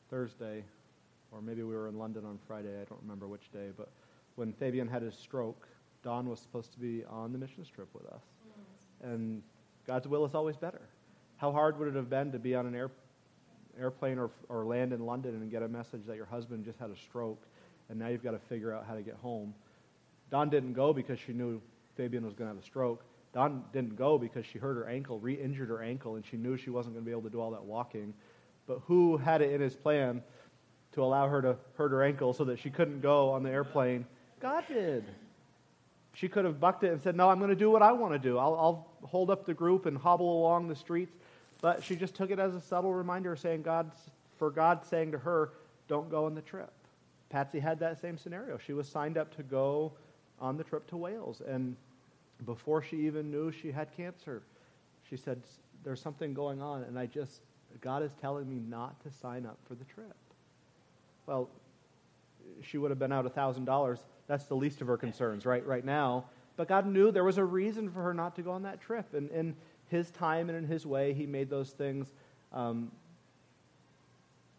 Thursday, or maybe we were in London on Friday. I don't remember which day. But when Fabian had his stroke, Dawn was supposed to be on the missions trip with us. And God's will is always better. How hard would it have been to be on an air, airplane or, or land in London and get a message that your husband just had a stroke, and now you've got to figure out how to get home? Dawn didn't go because she knew Fabian was going to have a stroke. Dawn didn't go because she hurt her ankle, re injured her ankle, and she knew she wasn't going to be able to do all that walking. But who had it in his plan to allow her to hurt her ankle so that she couldn't go on the airplane? God did. She could have bucked it and said, No, I'm going to do what I want to do. I'll, I'll hold up the group and hobble along the streets. But she just took it as a subtle reminder saying, God's, for God saying to her, Don't go on the trip. Patsy had that same scenario. She was signed up to go on the trip to Wales. And before she even knew she had cancer, she said, There's something going on, and I just, God is telling me not to sign up for the trip. Well, she would have been out $1,000. That's the least of her concerns right, right now. But God knew there was a reason for her not to go on that trip. And in His time and in His way, He made those things um,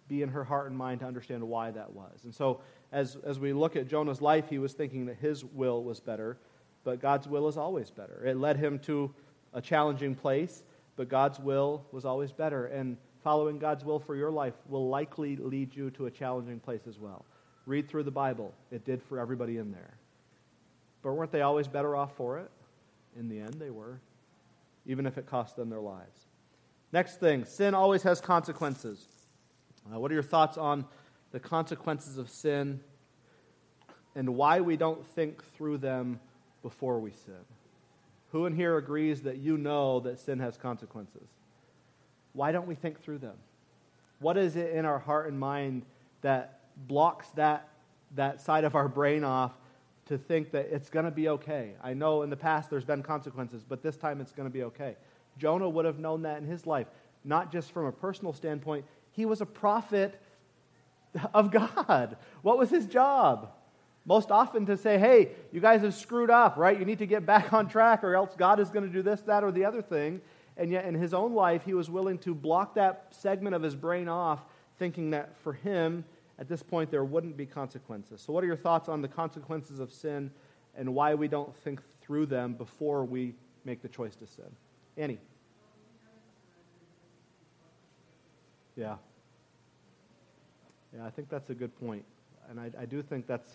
be in her heart and mind to understand why that was. And so, as, as we look at Jonah's life, he was thinking that his will was better, but God's will is always better. It led him to a challenging place, but God's will was always better. And following God's will for your life will likely lead you to a challenging place as well. Read through the Bible, it did for everybody in there. But weren't they always better off for it? In the end, they were, even if it cost them their lives. Next thing sin always has consequences. Uh, what are your thoughts on the consequences of sin and why we don't think through them before we sin? Who in here agrees that you know that sin has consequences? Why don't we think through them? What is it in our heart and mind that blocks that, that side of our brain off to think that it's going to be okay? I know in the past there's been consequences, but this time it's going to be okay. Jonah would have known that in his life, not just from a personal standpoint. He was a prophet of God. What was his job? Most often to say, hey, you guys have screwed up, right? You need to get back on track, or else God is going to do this, that, or the other thing. And yet, in his own life, he was willing to block that segment of his brain off, thinking that for him at this point there wouldn't be consequences. So, what are your thoughts on the consequences of sin and why we don't think through them before we make the choice to sin? Annie? Yeah. Yeah, I think that's a good point. And I, I do think that's,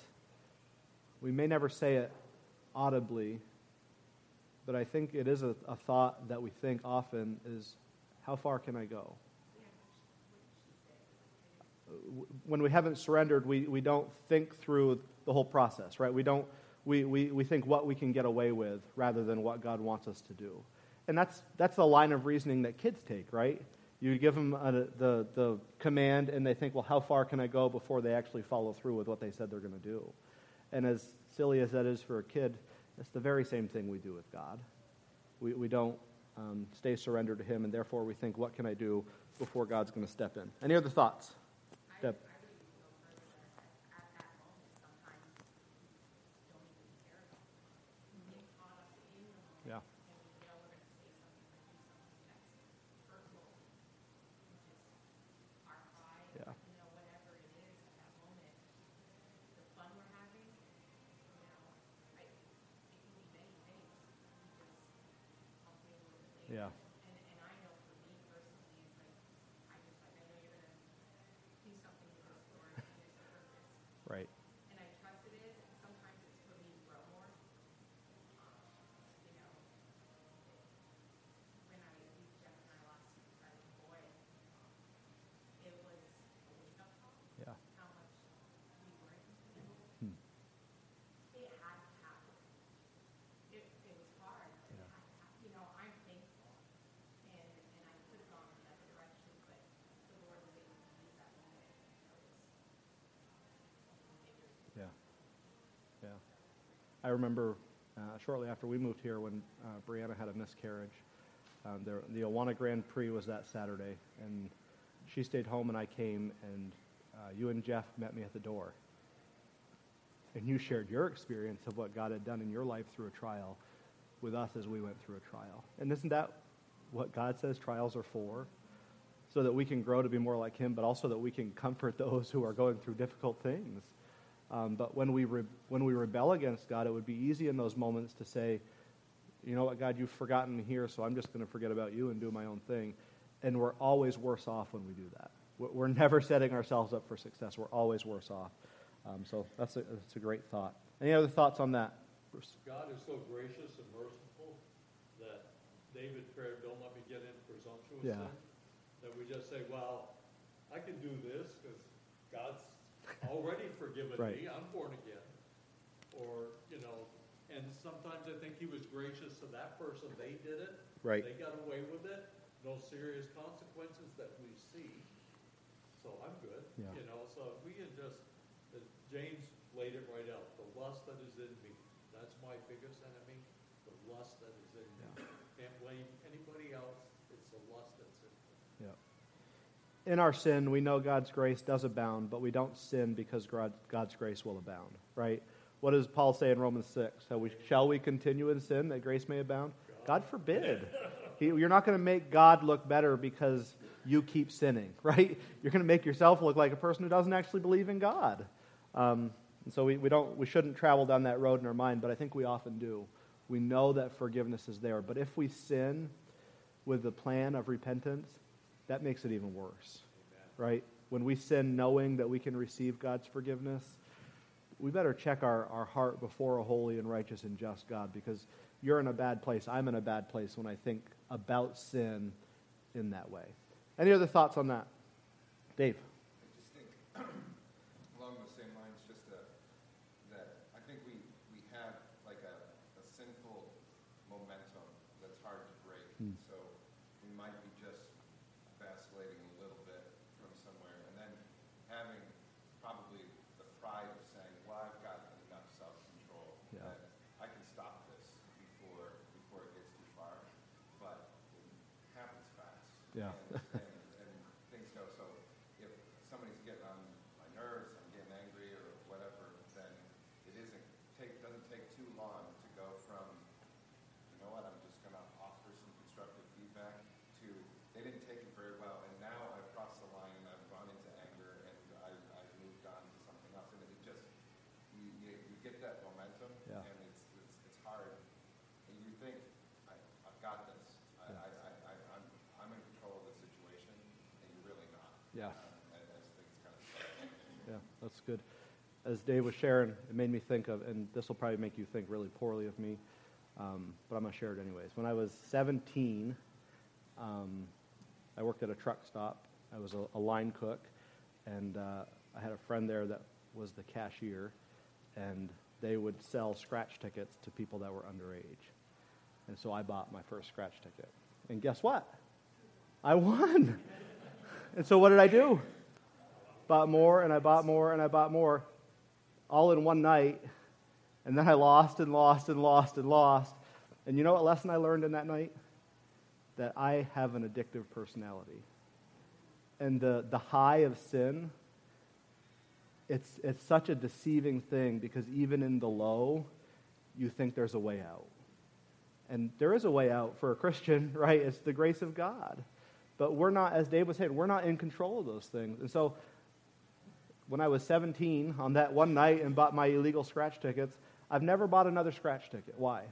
we may never say it audibly, but I think it is a, a thought that we think often is, how far can I go? When we haven't surrendered, we, we don't think through the whole process, right? We don't, we, we, we think what we can get away with rather than what God wants us to do. And that's, that's the line of reasoning that kids take, right? You give them a, the, the command, and they think, well, how far can I go before they actually follow through with what they said they're going to do? And as silly as that is for a kid, it's the very same thing we do with God. We, we don't um, stay surrendered to Him, and therefore we think, what can I do before God's going to step in? Any other thoughts? I, Deb. I would even go further that at, at that moment, sometimes you don't even care about it. You get caught up in the moment. Yeah. And you know we're gonna say something or do something that's hurtful, which is our pride, Yeah. you know, whatever it is at that moment. The fun we're having, you know, I, it can be many things, because something with the thing. Yeah. And, and I know for me personally, it's like, I just like, I know you're gonna do something with this story, and there's a purpose. Right. And I trust it is, and sometimes it's for me to grow more. Um, You know, when I, Jeff and I lost our little boy, um, it was a wake-up call, Yeah. how much we weren't into Hmm. It had to happen. It, it was hard, but it Yeah. had to happen. You know, I'm thankful, and, and I could have gone in another direction, but the Lord was able to use that moment. It was, um, bigger. Yeah. Yeah. I remember uh, shortly after we moved here when uh, Brianna had a miscarriage. Um, there, the Awana Grand Prix was that Saturday, and she stayed home, and I came, and uh, you and Jeff met me at the door. And you shared your experience of what God had done in your life through a trial with us as we went through a trial. And isn't that what God says trials are for? So that we can grow to be more like Him, but also that we can comfort those who are going through difficult things. Um, but when we, re- when we rebel against God, it would be easy in those moments to say, you know what, God, you've forgotten me here, so I'm just going to forget about you and do my own thing. And we're always worse off when we do that. We're never setting ourselves up for success. We're always worse off. Um, so that's a, that's a great thought. Any other thoughts on that, Bruce? God is so gracious and merciful that David prayed, don't let me get in presumptuous Yeah. sin. That we just say, well, I can do this because God's already forgiven Right. me. I'm born again. Or, you know, and sometimes I think he was gracious to that person. They did it. Right. They got away with it. No serious consequences that we see. So I'm good. Yeah. You know, so we can just, James laid it right out, the lust that is in me. That's my biggest enemy, the lust that is in me. Can't blame anybody else. It's the lust that's in me. Yeah. In our sin, we know God's grace does abound, but we don't sin because God's grace will abound, right? What does Paul say in Romans 6? Shall we, shall we continue in sin that grace may abound? God forbid. He, you're not going to make God look better because you keep sinning, right? You're going to make yourself look like a person who doesn't actually believe in God. Um, and so we, we, don't, we shouldn't travel down that road in our mind, but I think we often do. We know that forgiveness is there. But if we sin with the plan of repentance, that makes it even worse, right? When we sin knowing that we can receive God's forgiveness, we better check our, our heart before a holy and righteous and just God because you're in a bad place. I'm in a bad place when I think about sin in that way. Any other thoughts on that? Dave? I just think, along the same lines, just uh that I think we, we have like a, a sinful momentum that's hard to break. Hmm. So we might be just vacillating a little bit from somewhere, and then having probably the pride of saying, "Well, I've got enough self-control Yeah. that I can stop this before before it gets too far." But it happens fast. Yeah. And, and, and things go so. If somebody's getting on my nerves, I'm getting angry or whatever, then it isn't take doesn't take too long to go from you know what, I'm just going to offer some constructive feedback to they didn't take it very well, and now I've crossed the line and I've gone into anger and I, I've moved get that momentum, Yeah. and it's, it's, it's hard. And you think, I, I've got this. I, I, I, I, I'm, I'm in control of the situation, and you're really not. Yeah. Um, as, as things kind of start. Yeah, that's good. As Dave was sharing, it made me think of, and this will probably make you think really poorly of me, um, but I'm going to share it anyways. When I was 17, um, I worked at a truck stop. I was a, a line cook, and uh, I had a friend there that was the cashier, and they would sell scratch tickets to people that were underage. And so I bought my first scratch ticket. And guess what? I won. and so what did I do? bought more and I bought more and I bought more all in one night. And then I lost and lost and lost and lost. And you know what lesson I learned in that night? That I have an addictive personality. And the, the high of sin, it's, it's such a deceiving thing because even in the low, you think there's a way out. And there is a way out for a Christian, right? It's the grace of God. But we're not, as Dave was saying, we're not in control of those things. And so when I was 17 on that one night and bought my illegal scratch tickets, I've never bought another scratch ticket. Why?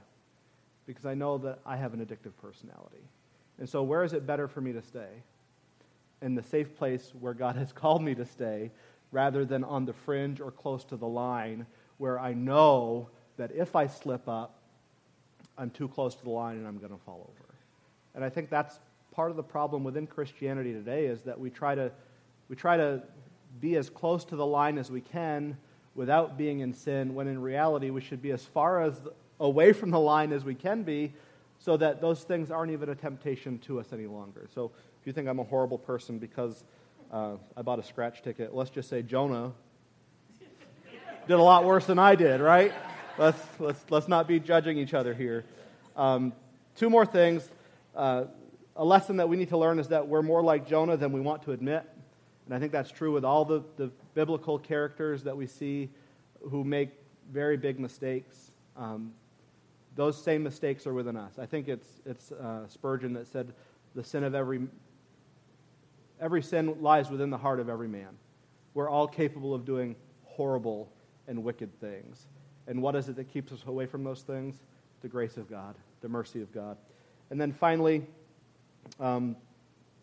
Because I know that I have an addictive personality. And so, where is it better for me to stay? In the safe place where God has called me to stay, rather than on the fringe or close to the line where I know that if I slip up, I'm too close to the line and I'm going to fall over. And I think that's part of the problem within Christianity today is that we try to, we try to be as close to the line as we can without being in sin, when in reality we should be as far as away from the line as we can be so that those things aren't even a temptation to us any longer. So if you think I'm a horrible person because uh, I bought a scratch ticket, let's just say Jonah did a lot worse than I did, right? Let's, let's, let's not be judging each other here. Um, two more things. Uh, a lesson that we need to learn is that we're more like Jonah than we want to admit. And I think that's true with all the, the biblical characters that we see who make very big mistakes. Um, those same mistakes are within us. I think it's, it's uh, Spurgeon that said, the sin of every, every sin lies within the heart of every man. We're all capable of doing horrible and wicked things. And what is it that keeps us away from those things? The grace of God, the mercy of God. And then finally, um,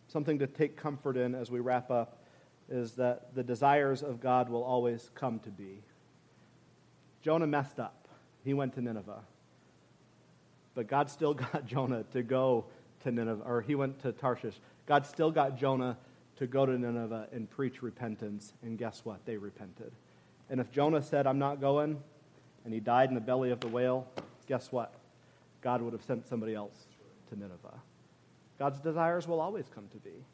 something to take comfort in as we wrap up is that the desires of God will always come to be. Jonah messed up. He went to Nineveh. But God still got Jonah to go to Nineveh, or he went to Tarshish. God still got Jonah to go to Nineveh and preach repentance. And guess what? They repented. And if Jonah said, I'm not going, and he died in the belly of the whale, guess what? God would have sent somebody else to Nineveh. God's desires will always come to be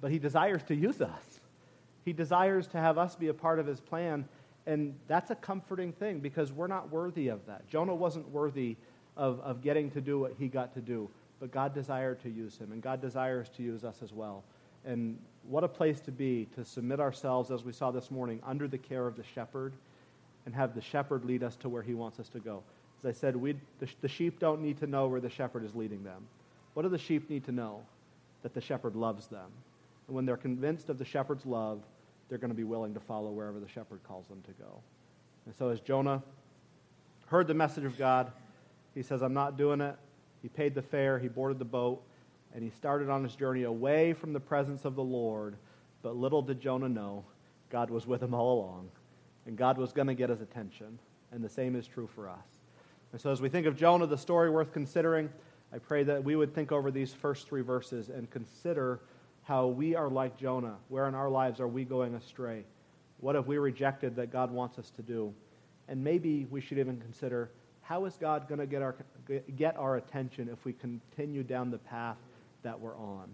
but he desires to use us. He desires to have us be a part of his plan. And that's a comforting thing because we're not worthy of that. Jonah wasn't worthy of, of getting to do what he got to do, but God desired to use him, and God desires to use us as well. And what a place to be to submit ourselves, as we saw this morning, under the care of the shepherd and have the shepherd lead us to where he wants us to go. As I said, we, the, the sheep don't need to know where the shepherd is leading them. What do the sheep need to know? That the shepherd loves them and when they're convinced of the shepherd's love, they're going to be willing to follow wherever the shepherd calls them to go. And so, as Jonah heard the message of God, he says, I'm not doing it. He paid the fare, he boarded the boat, and he started on his journey away from the presence of the Lord. But little did Jonah know, God was with him all along, and God was going to get his attention. And the same is true for us. And so, as we think of Jonah, the story worth considering, I pray that we would think over these first three verses and consider how we are like Jonah. Where in our lives are we going astray? What have we rejected that God wants us to do? And maybe we should even consider how is God going to get our, get our attention if we continue down the path that we're on?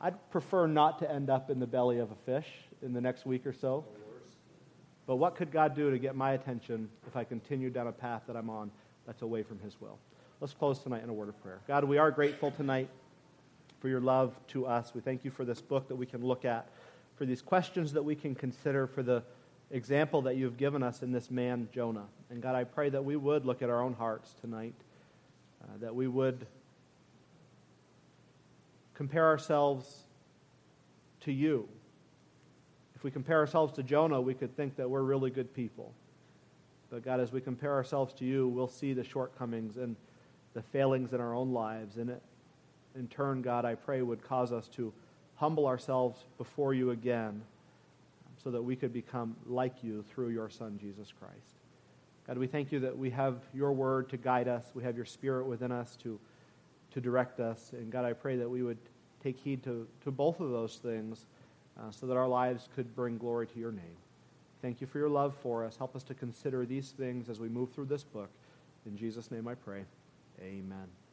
I'd prefer not to end up in the belly of a fish in the next week or so. But what could God do to get my attention if I continue down a path that I'm on that's away from His will? Let's close tonight in a word of prayer. God, we are grateful tonight for your love to us. We thank you for this book that we can look at, for these questions that we can consider, for the example that you've given us in this man, Jonah. And God, I pray that we would look at our own hearts tonight, uh, that we would compare ourselves to you. If we compare ourselves to Jonah, we could think that we're really good people. But God, as we compare ourselves to you, we'll see the shortcomings and the failings in our own lives. And it, in turn, God, I pray would cause us to humble ourselves before you again so that we could become like you through your Son, Jesus Christ. God, we thank you that we have your word to guide us. We have your spirit within us to, to direct us. And God, I pray that we would take heed to, to both of those things uh, so that our lives could bring glory to your name. Thank you for your love for us. Help us to consider these things as we move through this book. In Jesus' name I pray. Amen.